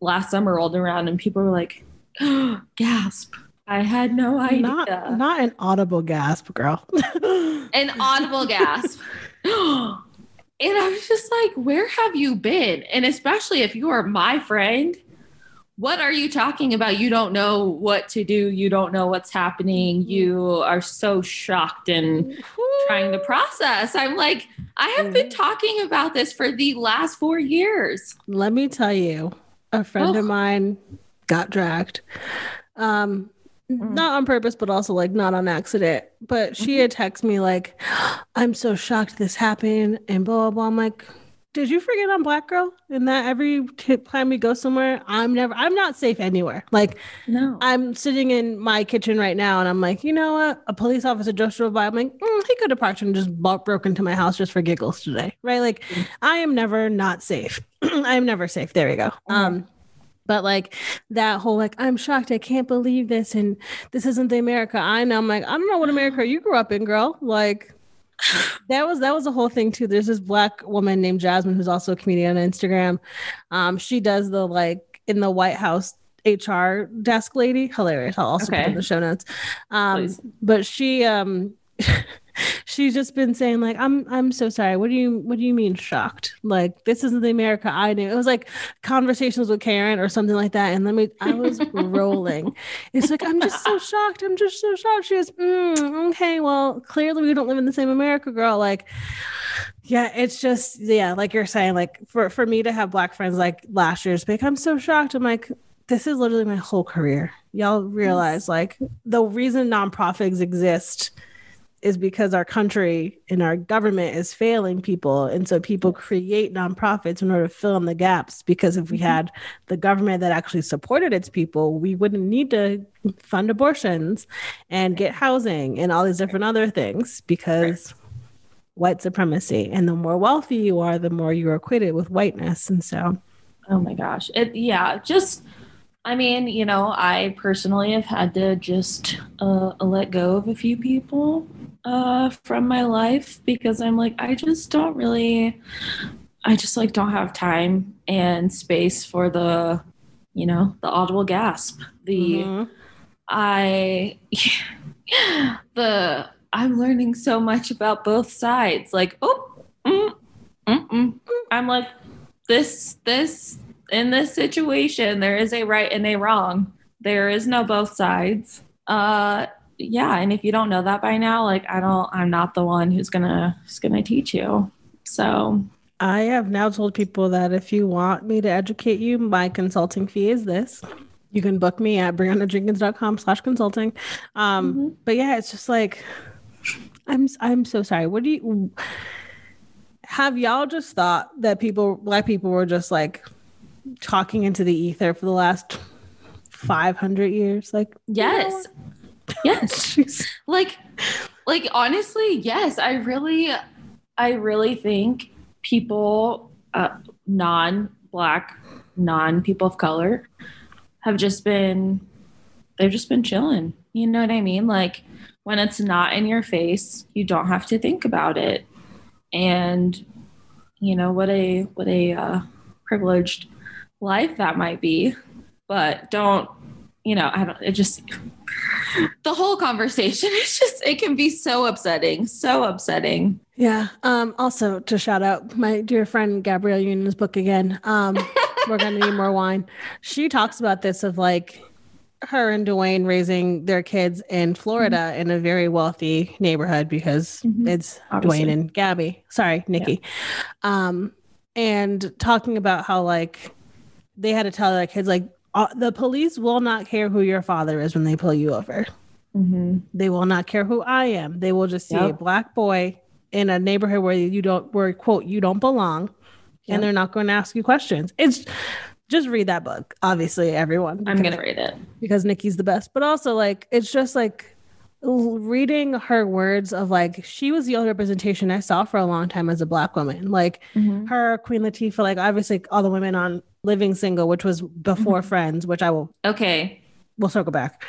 last summer rolled around and people were like, gasp, I had no idea. Not not an audible gasp, girl. An audible gasp. And I was just like, where have you been? And especially if you are my friend, what are you talking about? You don't know what to do. You don't know what's happening. You are so shocked and trying to process. I'm like, I have been talking about this for the last four years. Let me tell you, a friend of Oh. mine got dragged. Um Mm. not on purpose, but also like not on accident. But she Mm-hmm. had texted me like, I'm so shocked this happened and blah blah blah. I'm like, did you forget I'm black girl? And that every time we go somewhere, I'm never I'm not safe anywhere. Like No. I'm sitting in my kitchen right now and I'm like, you know what? A police officer just drove by. I'm like, mm, he could have parked and just bo- broke into my house just for giggles today. Right. Like, I am never not safe. I am never safe. There we go. Um, but like that whole like I'm shocked, I can't believe this, and this isn't the America I know. I'm like, I don't know what America you grew up in, girl. Like that was that was a whole thing too. There's this black woman named Jasmine who's also a comedian on Instagram. Um, she does the like in the White House HR desk lady. Hilarious. I'll also put in the show notes. Um, Please. but she um she's just been saying like i'm i'm so sorry. What do you what do you mean shocked? Like this isn't the america i knew. It was like conversations with karen or something like that and let me i was rolling. It's like i'm just so shocked. I'm just so shocked. She goes mm, okay well clearly we don't live in the same america girl. Like yeah it's just yeah like you're saying like for for me to have black friends like last year's pick i'm so shocked. I'm like this is literally my whole career. Y'all realize like the reason nonprofits exist is because our country and our government is failing people. And so people create nonprofits in order to fill in the gaps. Because if we mm-hmm. had the government that actually supported its people, we wouldn't need to fund abortions and get housing and all these different other things because white supremacy. And the more wealthy you are, the more you're equated with whiteness. And so, oh my gosh. It, yeah, just I mean, you know, I personally have had to just uh, let go of a few people uh, from my life because I'm like, I just don't really, I just like don't have time and space for the, you know, the audible gasp. The, mm-hmm. I, the, I'm learning so much about both sides. Like, oh, mm, mm, mm. I'm like, this, this, in this situation, there is a right and a wrong. There is no both sides. Uh, yeah, and if you don't know that by now, like I don't, I'm not the one who's gonna who's gonna teach you. So I have now told people that if you want me to educate you, my consulting fee is this. You can book me at briannajenkins.com slash consulting. Um, mm-hmm. but yeah, it's just like I'm I'm so sorry. What do you have y'all just thought that people black people were just like talking into the ether for the last 500 years like yes you know? Yes. Like like honestly yes. I really i really think people uh, non-black non-people of color have just been they've just been chilling. You know what i mean? Like when it's not in your face you don't have to think about it. And you know what a what a uh, privileged life that might be, but don't, you know, I don't, it just, the whole conversation is just, it can be so upsetting, so upsetting. Yeah. Um, also to shout out my dear friend Gabrielle Union's book again. Um, we're to need more wine. She talks about this of like, her and Dwyane raising their kids in Florida mm-hmm. in a very wealthy neighborhood because mm-hmm. it's Obviously. Dwyane and Gabby. Sorry, Nikki. Yeah. Um, and talking about how like they had to tell their kids like uh, the police will not care who your father is when they pull you over. Mm-hmm. They will not care who I am. They will just see yep. a black boy in a neighborhood where you don't, where quote, you don't belong, yep. and they're not going to ask you questions. It's just read that book. Obviously, everyone. I'm gonna read it because Nikki's the best. But also, like, it's just like reading her words of like she was the only representation I saw for a long time as a black woman. Like mm-hmm. her, Queen Latifah, like obviously all the women on Living Single, which was before mm-hmm. Friends, which I will. Okay. We'll circle back.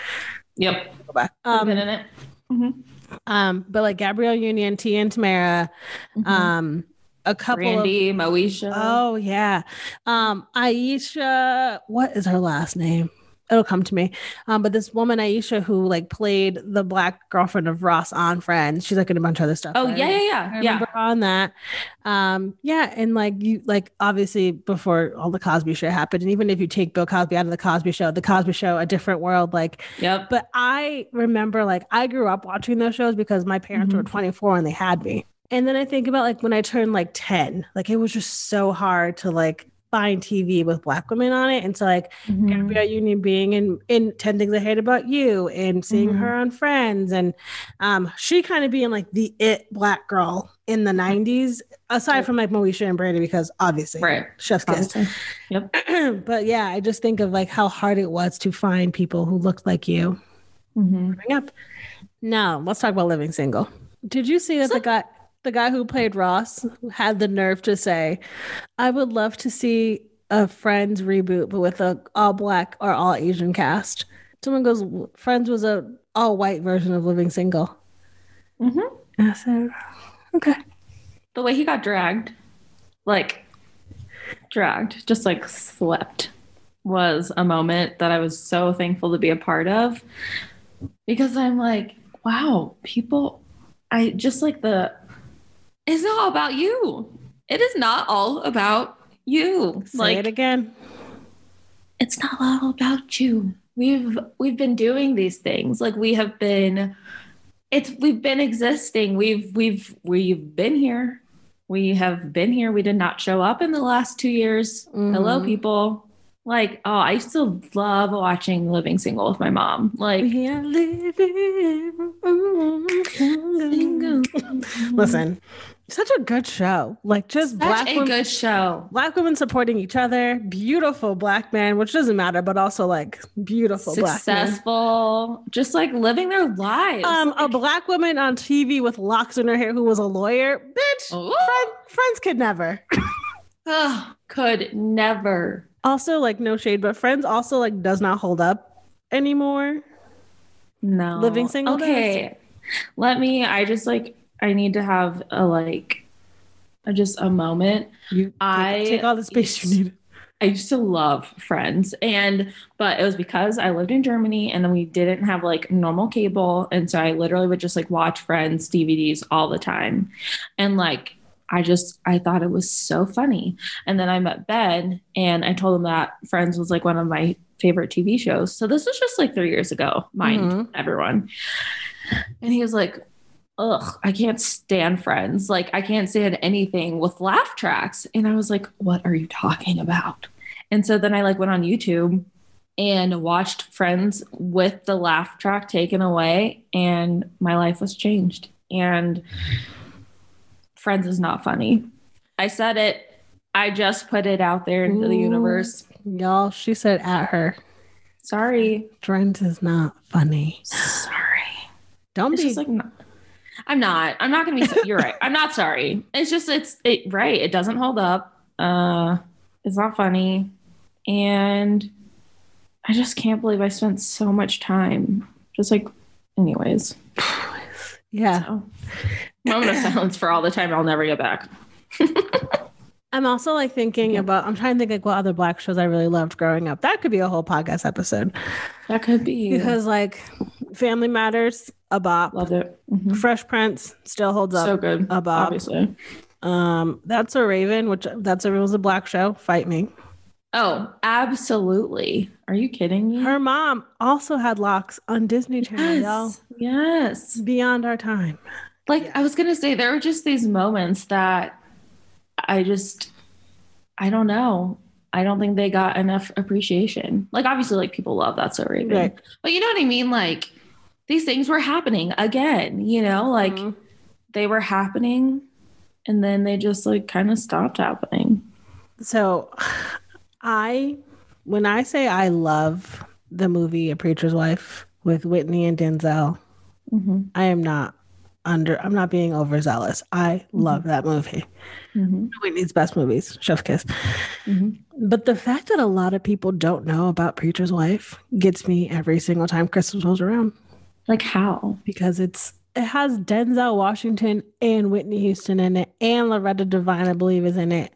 Yep. Go back. Um, in it. Mm-hmm. Um, but like Gabrielle Union, Tia and Tamera, mm-hmm. um, a couple Brandy, of Moesha. Oh yeah. Um, Aisha, what is her last name? It'll come to me. Um, but this woman Aisha who like played the black girlfriend of Ross on Friends, she's like in a bunch of other stuff. Oh right? yeah, yeah, yeah, yeah. On that, um, yeah, and like you, like obviously before all the Cosby Show happened, and even if you take Bill Cosby out of the Cosby Show, the Cosby Show, a different world, like. Yep. But I remember like I grew up watching those shows because my parents mm-hmm. were 24 and they had me. And then I think about like when I turned like 10, like it was just so hard to like find TV with black women on it. And so like mm-hmm. Gabrielle Union being in in 10 Things I Hate About You and seeing mm-hmm. her on Friends and um she kind of being like the it black girl in the 90s, aside from like Moesha and Brandy, because obviously right. chef's kiss. Yep. but yeah, I just think of like how hard it was to find people who looked like you mm-hmm. growing up. Now let's talk about living single. Did you see that so- the guy the guy who played Ross had the nerve to say, I would love to see a Friends reboot, but with a all black or all Asian cast. Someone goes, Friends was a all white version of Living Single. Mm-hmm. I said, okay. The way he got dragged, like dragged, just like swept, was a moment that I was so thankful to be a part of because I'm like, wow, people I just like the it's not all about you. It is not all about you. Say like it again. it's not all about you. We've we've been doing these things. Like we have been it's we've been existing. We've we've we've been here. We have been here. We did not show up in the last 2 years. Hello Mhm. people. Like, oh, I still love watching Living Single with my mom. Like We are living. Single. Listen, such a good show. Like just Such black a women, good show. black women supporting each other. Beautiful black men, which doesn't matter, but also like beautiful black. Successful, just like living their lives. Um, a black woman on TV with locks in her hair who was a lawyer, bitch. Friend, friends could never. Ugh, could never. Also, like no shade, but Friends also like does not hold up anymore. No. Living single Okay. Let me, I just like, I need to have a like, a, just a moment. You take, I take all the space you need. I used to love Friends, and but it was because I lived in Germany and then we didn't have like normal cable, and so I literally would just like watch Friends DVDs all the time, and like I just I thought it was so funny. And then I met Ben, and I told him that Friends was like one of my favorite TV shows. So this was just like three years ago, mind Mhm. everyone. And he was like, ugh, I can't stand friends. Like, I can't stand anything with laugh tracks. And I was like, what are you talking about? And so then I like went on YouTube and watched Friends with the laugh track taken away, and my life was changed. And Friends is not funny. I said it. I just put it out there into the universe. Y'all, she said at her, Sorry. Friends is not funny. Sorry. Don't It's be like not, I'm not. I'm not gonna be. so- You're right. I'm not sorry. It's just it's it right. It doesn't hold up. Uh, it's not funny, and I just can't believe I spent so much time just like. Anyways, yeah. so moment of silence for all the time I'll never get back. I'm also like thinking Yeah. about. I'm trying to think like what other black shows I really loved growing up. That could be a whole podcast episode That could be because like Family Matters, a bop. loved it. Mhm. Fresh Prince still holds up. So good. a bop. Obviously. Um, that's a Raven, which that's a it was a black show. Fight me. Oh, absolutely. Are you kidding me? Her mom also had locks on Disney Channel, y'all. yes. Yes. Beyond our time. like I was gonna say, there were just these moments that I just, I don't know. I don't think they got enough appreciation. Like obviously, like people love that so Raven, Right. but you know what I mean. Like these things were happening again. You know, like Mhm. they were happening, and then they just like kind of stopped happening. So I when I say I love the movie A Preacher's Wife with Whitney and Denzel, Mhm. I am not under I'm not being overzealous. I love that movie. Mhm. Whitney's best movies, Chef's Kiss. Mhm. But the fact that a lot of people don't know about Preacher's Wife gets me every single time Christmas rolls around Like how? because it's it has Denzel Washington and Whitney Houston in it, and Loretta Devine, I believe, is in it.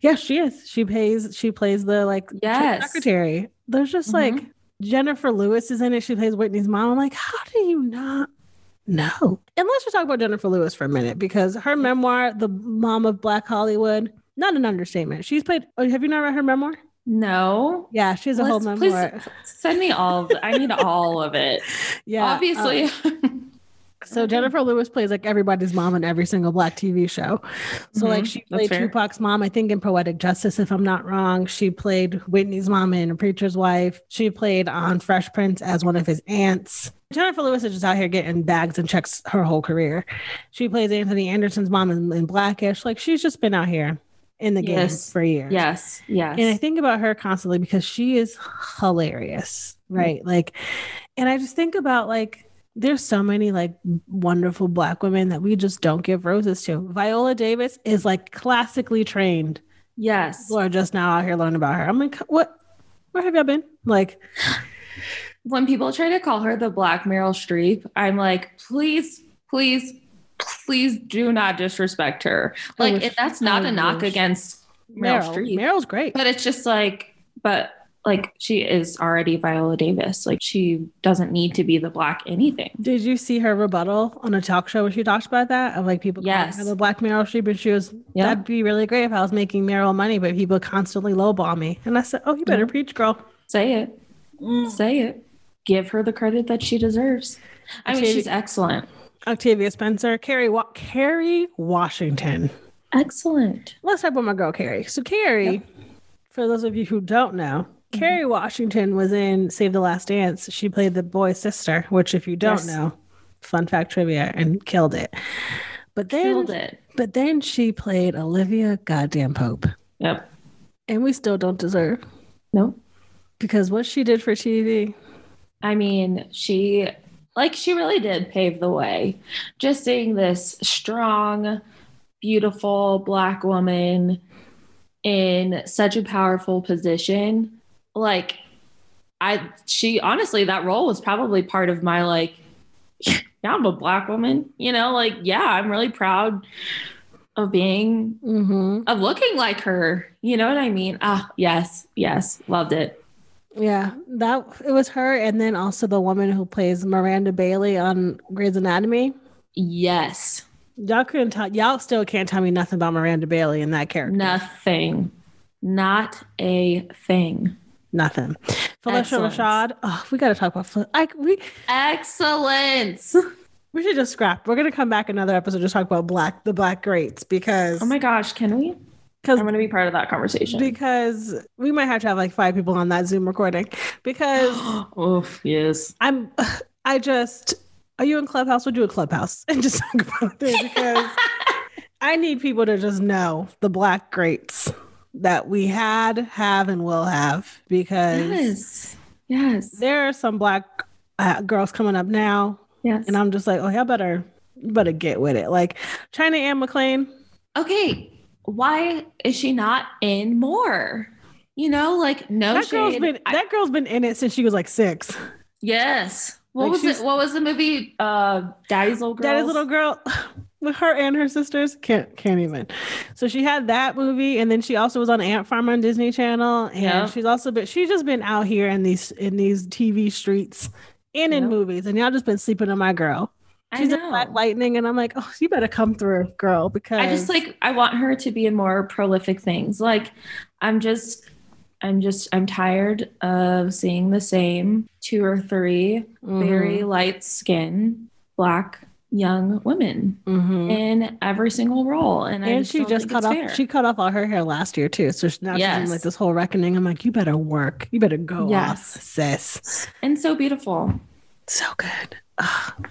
Yes, she is. She plays. She plays the like Yes. secretary. There's just Mhm. like Jenifer Lewis is in it. She plays Whitney's mom. I'm like, how do you not know? And let's just talk about Jenifer Lewis for a minute because her memoir, "The Mom of Black Hollywood," not an understatement. She's played. Oh, have you not read her memoir? No. Yeah, she has a whole memoir. please send me all of I need all of it. Yeah, Obviously. So Jenifer Lewis plays like everybody's mom in every single black TV show. So like Mhm, she played. Tupac's mom, I think in Poetic Justice, if I'm not wrong. She played Whitney's mom in A Preacher's Wife. She played on Fresh Prince as one of his aunts. Jenifer Lewis is just out here getting bags and checks her whole career. She plays Anthony Anderson's mom in, in Blackish. Like she's just been out here in the game Yes. for years. yes. Yes. And I think about her constantly because she is hilarious, mm-hmm. right? Like, and I just think about like, there's so many like wonderful black women that we just don't give roses to. Viola Davis is like classically trained. yes. People are just now out here learning about her. I'm like, what? Where have y'all been? Like, When people try to call her the Black Meryl Streep, I'm like, please, please, please do not disrespect her. Oh, like, wish- if that's oh not a knock against Meryl, Meryl, Streep, Meryl's great. but it's just like, but like she is already Viola Davis. Like she doesn't need to be the black anything. Did you see her rebuttal on a talk show where she talked about that? Of like people calling Yes. her the black Meryl Streep, and she was, that'd be really great if I was making Meryl money, but people constantly lowball me. And I said, oh, you better Yeah. preach, girl. Say it. Mm. Say it. Give her the credit that she deserves. I mean, she's excellent. Octavia Spencer, Kerry, Wa- Kerry Washington. Excellent. Let's talk about my girl Kerry. So Kerry, for those of you who don't know, Mm-hmm. Kerry Washington was in Save the Last Dance. She played the boy's sister, which if you don't Yes. know, fun fact trivia, and killed it. But then, Killed it. but then she played Olivia Goddamn Pope, Yep. and we still don't deserve Nope. because what she did for TV. I mean, she like she really did pave the way. Just seeing this strong, beautiful black woman in such a powerful position, like I she honestly that role was probably part of my like yeah, I'm a black woman, you know, like yeah, I'm really proud of being Mm-hmm. of looking like her. You know what I mean? Ah, yes, yes, loved it. Yeah, that it was her, and then also the woman who plays Miranda Bailey on Grey's Anatomy. Yes. Y'all couldn't tell. Y'all still can't tell me nothing about Miranda Bailey in that character. Nothing. Not a thing. Nothing. Phylicia. Rashad. Oh, we got to talk about. Fel- I we Excellence. we should just scrap. We're gonna come back another episode to talk about black the black greats because Oh my gosh, can we? Because I'm going to be part of that conversation. because we might have to have like five people on that Zoom recording because Oof, yes. I'm I just are you in Clubhouse? We'll do a Clubhouse and just talk about it because I need people to just know the black greats that we had, have, and will have because Yes. Yes. there are some black uh, girls coming up now, Yes. and I'm just like, oh, y'all better, you better get with it. Like China Anne McClain. okay. Why is she not in more? You know, like no that girl's been I- that girl's been in it since she was like six. yes. What Like, was it? What was the movie? Uh, Daddy's little girl. Daddy's little girl with her and her sisters can't can't even. So she had that movie, and then she also was on Ant Farm on Disney Channel, and Yeah. she's also been she's just been out here in these in these TV streets and in Yeah. movies, and y'all just been sleeping on my girl. She's know. Black Lightning, and I'm like, oh, you better come through, girl, because I just like I want her to be in more prolific things. Like I'm just I'm just I'm tired of seeing the same two or 3 Mhm. very light skin black young women Mhm. in every single role. And, I And just she just cut off. fair. She cut off all her hair last year too. So now she's in like this whole reckoning. I'm like, you better work. You better go off, Yes. sis. and so beautiful. So good. Ugh.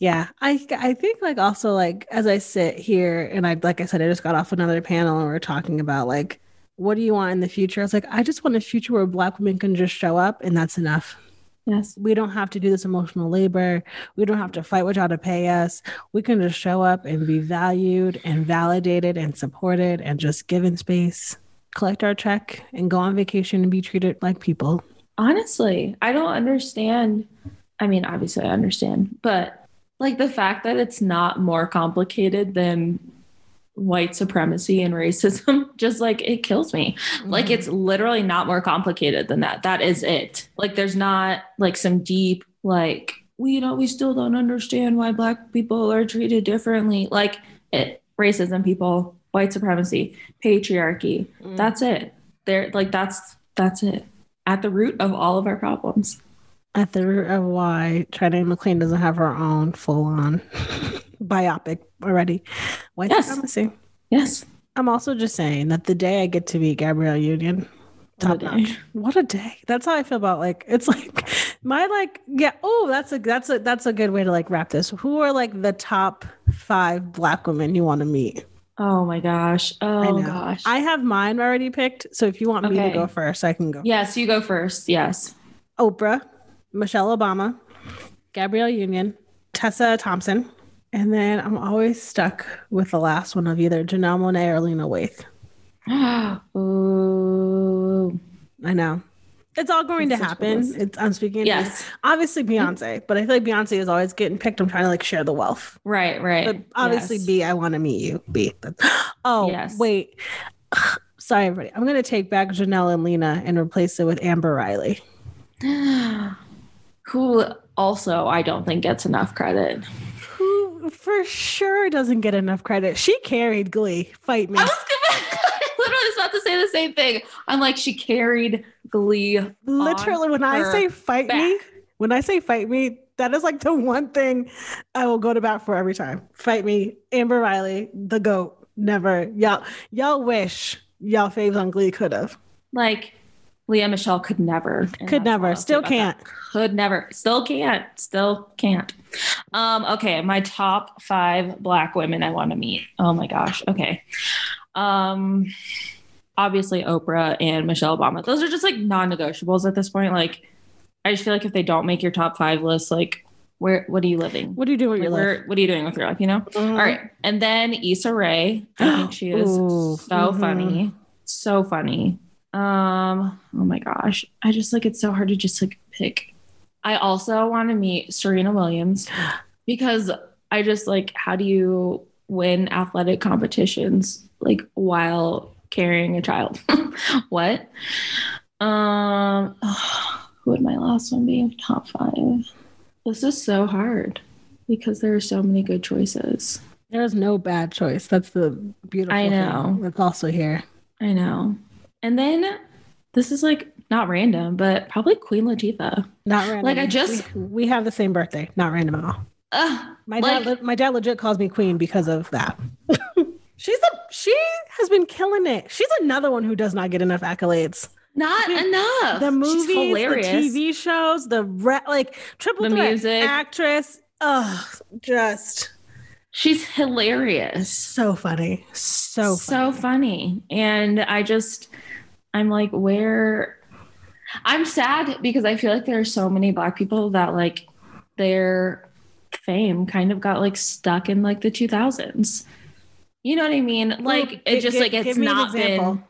Yeah, I I think like also like as I sit here and I like I said I just got off another panel and we are talking about like what do you want in the future? I was like I just want a future where black women can just show up and that's enough. Yes. We don't have to do this emotional labor. We don't have to fight with y'all to pay us. We can just show up and be valued and validated and supported and just given space, collect our check and go on vacation and be treated like people. Honestly, I don't understand. I mean, obviously, I understand, but like the fact that it's not more complicated than white supremacy and racism, just like it kills me. Like Mhm. it's literally not more complicated than that. That is it. Like there's not like some deep, like, we, you know, we still don't understand why black people are treated differently. Like it, racism, people, white supremacy, patriarchy. Mm. That's it. There, like that's that's it. At the root of all of our problems. At the root of why China McClain doesn't have her own full on biopic already. White Yes. supremacy. Yes. I'm also just saying that the day I get to meet Gabrielle Union, What a top day. notch. What a day. That's how I feel about like it's like my like yeah, oh that's a that's a that's a good way to like wrap this. Who are like the top five black women you want to meet? Oh my gosh. Oh know. gosh. I have mine already picked. So if you want me to go first, I can go. yes, you go first. Yes. Oprah, Michelle Obama, Gabrielle Union, Tessa Thompson, and then I'm always stuck with the last one of either Janelle Monáe or Lena Waithe. Ooh. I know. It's all going to happen. It's I'm speaking Yes. obviously Beyonce, but I feel like Beyonce is always getting picked. I'm trying to like share the wealth. Right, right. But obviously Yes. B, I want to meet you. B. Oh, Yes. wait. Sorry, everybody. I'm gonna take back Janelle and Lena and replace it with Amber Riley. Who also I don't think gets enough credit. Who for sure doesn't get enough credit. She carried Glee. Fight me. I was gonna, I literally was about to say the same thing. I'm like, she carried Glee. Literally, when I say fight me, when I say fight me, that is like the one thing I will go to bat for every time. Fight me, Amber Riley, the goat. Never, y'all. Y'all wish y'all faves on Glee could have. Like, Lea Michele could never. Could never. Still can't. Could never. Still can't. Still can't. Um, okay, my top five black women I want to meet. Oh my gosh. Okay. Um obviously Oprah and Michelle Obama. Those are just like non-negotiables at this point. Like I just feel like if they don't make your top five list, like where what are you living? What do you do with Like, your life? what are you doing with your life? You know? Mhm. All right. And then Issa Rae. I think she is Ooh, so mhm. funny. So funny. Um, oh my gosh. I just like it's so hard to just like pick. I also want to meet Serena Williams because I just like how do you win athletic competitions like while carrying a child? what? Um who would my last one be? Top five. This is so hard because there are so many good choices. There's no bad choice. That's the beautiful I know. thing that's also here. I know. And then this is like not random, but probably Queen Latifah. Not random. Like, I just- we, we have the same birthday. Not random at all. Ugh, My dad, my dad legit calls me queen because of that. She's a she has been killing it. She's another one who does not get enough accolades. not enough. The movies, the TV shows, the re- like triple The threat music. actress. Ugh, just She's hilarious. so funny, so funny. so funny. And I just, I'm like, where? I'm sad because I feel like there are so many Black people that like their fame kind of got like stuck in like the 2000s. You know what I mean? Like it Gi- just like it's give me an not been.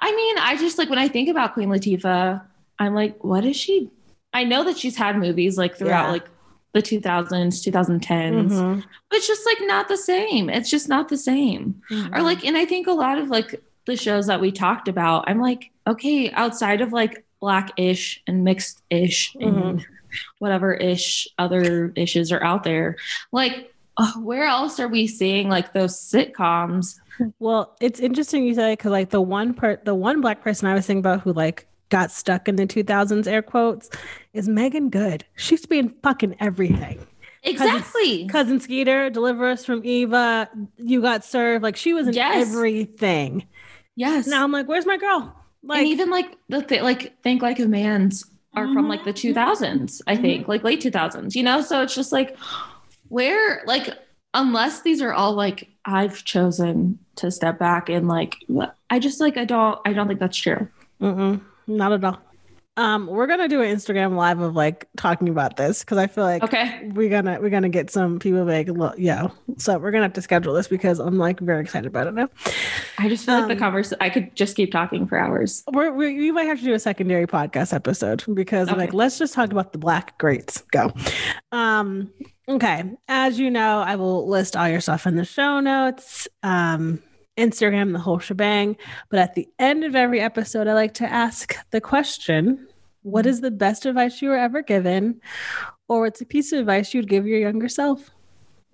I mean, I just like when I think about Queen Latifah, I'm like, what is she? I know that she's had movies like throughout Yeah. like the 2000s, 2010s, Mhm, but it's just like not the same. It's just not the same. Or mhm. like, and I think a lot of like the shows that we talked about, I'm like, okay, outside of like black-ish and mixed-ish Mm-hmm. and whatever ish other issues are out there, like uh, where else are we seeing like those sitcoms? Well, it's interesting you say because like the one part, the one black person I was thinking about who like got stuck in the 2000s, air quotes, is Meagan Good. She's been fucking everything. Exactly. Cousin Skeeter, Deliver Us from Eva, You Got Served. Like she was in Yes. everything. Yes. Now I'm like, where's my girl? Like, and even like the th- like think like a man's are from like the Mm-hmm. 2000s i think like late 2000s you know so it's just like where like unless these are all like i've chosen to step back and like i just like i don't i don't think that's true mm-mm, not at all. Um, we're gonna do an Instagram live of like talking about this because I feel like okay we're gonna we're gonna get some people like look, yeah. So we're gonna have to schedule this because I'm like very excited about it now. i just feel like Um, the conversation i could just keep talking for hours We're, we we might have to do a secondary podcast episode because Okay. like let's just talk about the black greats. Go. Um. Okay. As you know, I will list all your stuff in the show notes. Um. Instagram, the whole shebang. But at the end of every episode, I like to ask the question What is the best advice you were ever given? Or what's a piece of advice you'd give your younger self?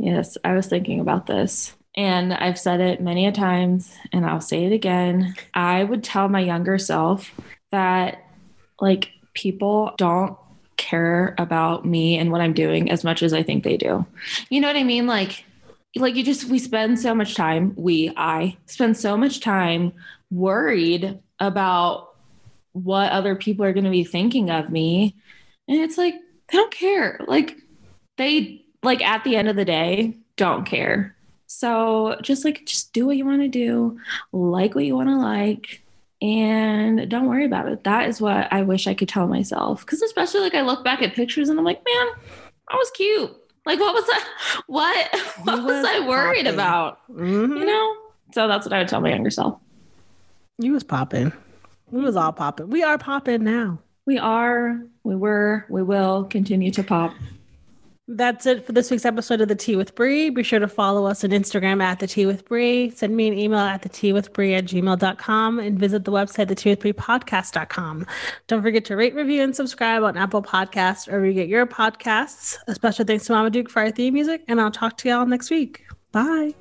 yes i was thinking about this and i've said it many a times and i'll say it again i would tell my younger self that like people don't care about me and what I'm doing as much as I think they do. You know what I mean? Like like you just we spend so much time, we I spend so much time worried about what other people are going to be thinking of me. And it's like they don't care. Like they like at the end of the day don't care. So just like just do what you want to do, like what you want to like and don't worry about it. That is what I wish I could tell myself. Cause especially like I look back at pictures and I'm like, man, I was cute. Like what was I what what was, was I worried popping. about? Mhm. You know? So that's what I would tell my younger self. You was popping. We was all popping. We are popping now. We are, we were, we will continue to pop. That's it for this week's episode of The Tea with Bree. Be sure to follow us on Instagram at The Tea with Bree. Send me an email at the tea with Bree at gmail.com and visit the website, the tea with Bree podcast.com. Don't forget to rate, review, and subscribe on Apple Podcasts or where you get your podcasts. A special thanks to Mama Duke for our theme music, and I'll talk to y'all next week. Bye.